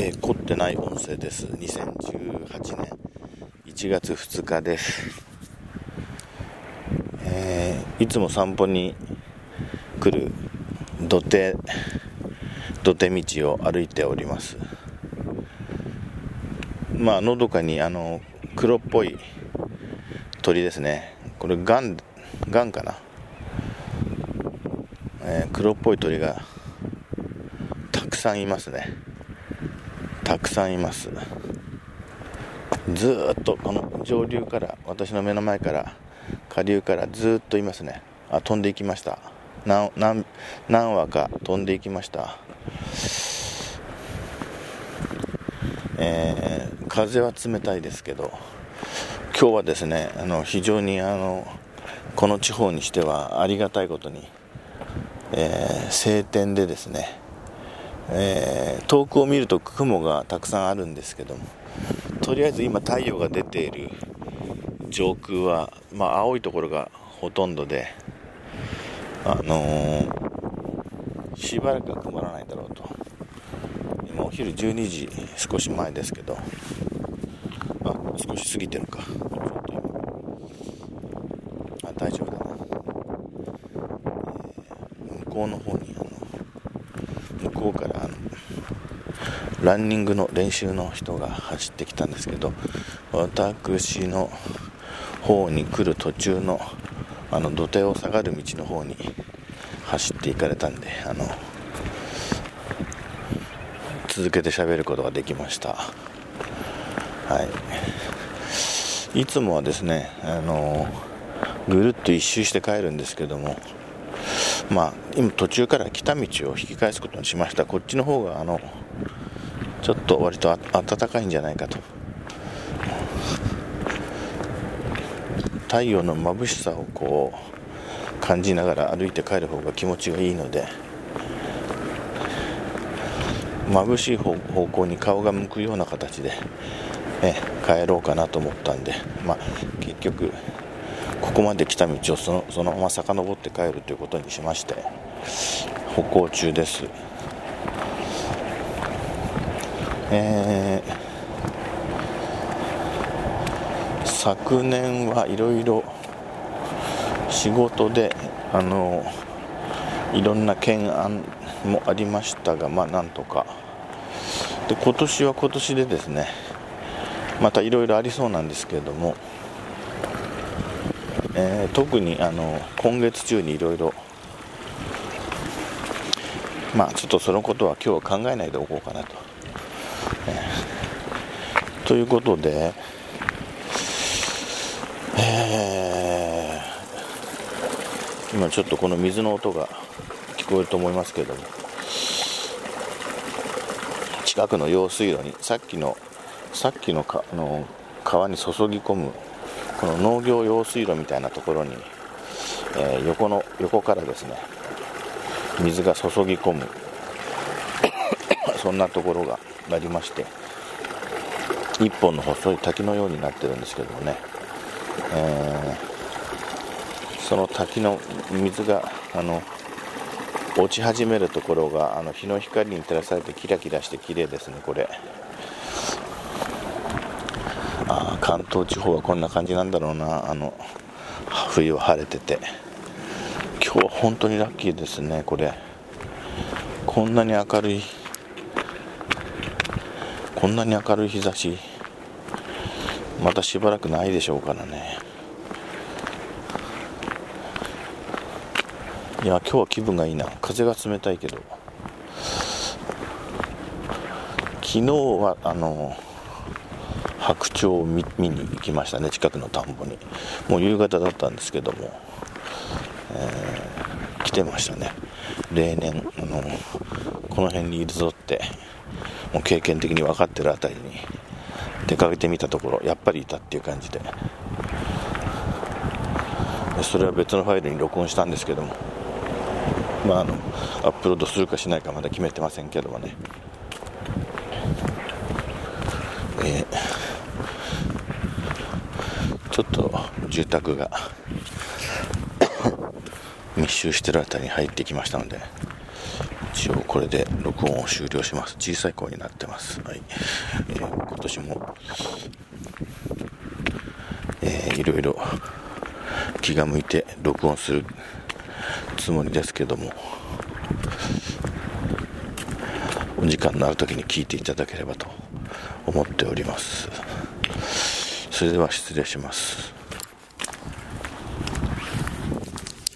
えー、凝ってない音声です。2018年1月2日です、えー、いつも散歩に来る土手土手道を歩いております。まあのどかにあの黒っぽい鳥ですね。これガンガンかな、えー、黒っぽい鳥がたくさんいますね。たくさんいます。ずっとこの上流から私の目の前から下流からずっといますね。あ飛んでいきました。何何何羽か飛んでいきました。えー、風は冷たいですけど今日はですねあの非常にあのこの地方にしてはありがたいことに、えー、晴天でですねえー、遠くを見ると雲がたくさんあるんですけどもとりあえず今太陽が出ている上空は、まあ、青いところがほとんどで、あのー、しばらくは曇らないだろうと。今お昼12時少し前ですけどあ少し過ぎてるか。あ大丈夫だな、えー、向こうの方にあの向こうからあのランニングの練習の人が走ってきたんですけど私の方に来る途中のあの土手を下がる道の方に走っていかれたんであの続けて喋ることができました。はい。いつもはですねあのぐるっと一周して帰るんですけどもまあ、今途中から来た道を引き返すことにしました。こっちの方があのちょっと割と暖かいんじゃないかと。太陽の眩しさをこう感じながら歩いて帰る方が気持ちがいいので眩しい方向に顔が向くような形で、え帰ろうかなと思ったんで、まあ、結局ここまで来た道をそのそのまま遡って帰るということにしまして歩行中です。えー、昨年はいろいろ仕事であのいろんな懸案もありましたがまあなんとかで今年は今年でですねまたいろいろありそうなんですけれどもえー、特にあの今月中にいろいろまあちょっとそのことは今日は考えないでおこうかなと。ということで、えー、今ちょっとこの水の音が聞こえると思いますけれども近くの用水路にさっきのさっきのかの川に注ぎ込むこの農業用水路みたいなところに、えー、横の横からですね水が注ぎ込む そんなところがありまして一本の細い滝のようになってるんですけどもね、えー、その滝の水があの落ち始めるところがあの日の光に照らされてキラキラして綺麗ですねこれ。あ関東地方はこんな感じなんだろうなあの冬は晴れてて。今日は本当にラッキーですねこれ。こんなに明るいこんなに明るい日差しまたしばらくないでしょうからね。いや今日は気分がいいな。風が冷たいけど。昨日はあの白鳥を見に行きましたね。近くの田んぼに。もう夕方だったんですけども、えー、来てましたね。例年あのこの辺にいるぞって。もう経験的に分かってる辺りに出かけてみたところやっぱりいたっていう感じで。それは別のファイルに録音したんですけどもまああのアップロードするかしないかまだ決めてませんけどもね。えーちょっと住宅が 密集してる辺りに入ってきましたので一応これで録音を終了します。小さい声になってます、はい。えー、今年も、えー、いろいろ気が向いて録音するつもりですけどもお時間のある時に聞いていただければと思っております。それでは失礼します。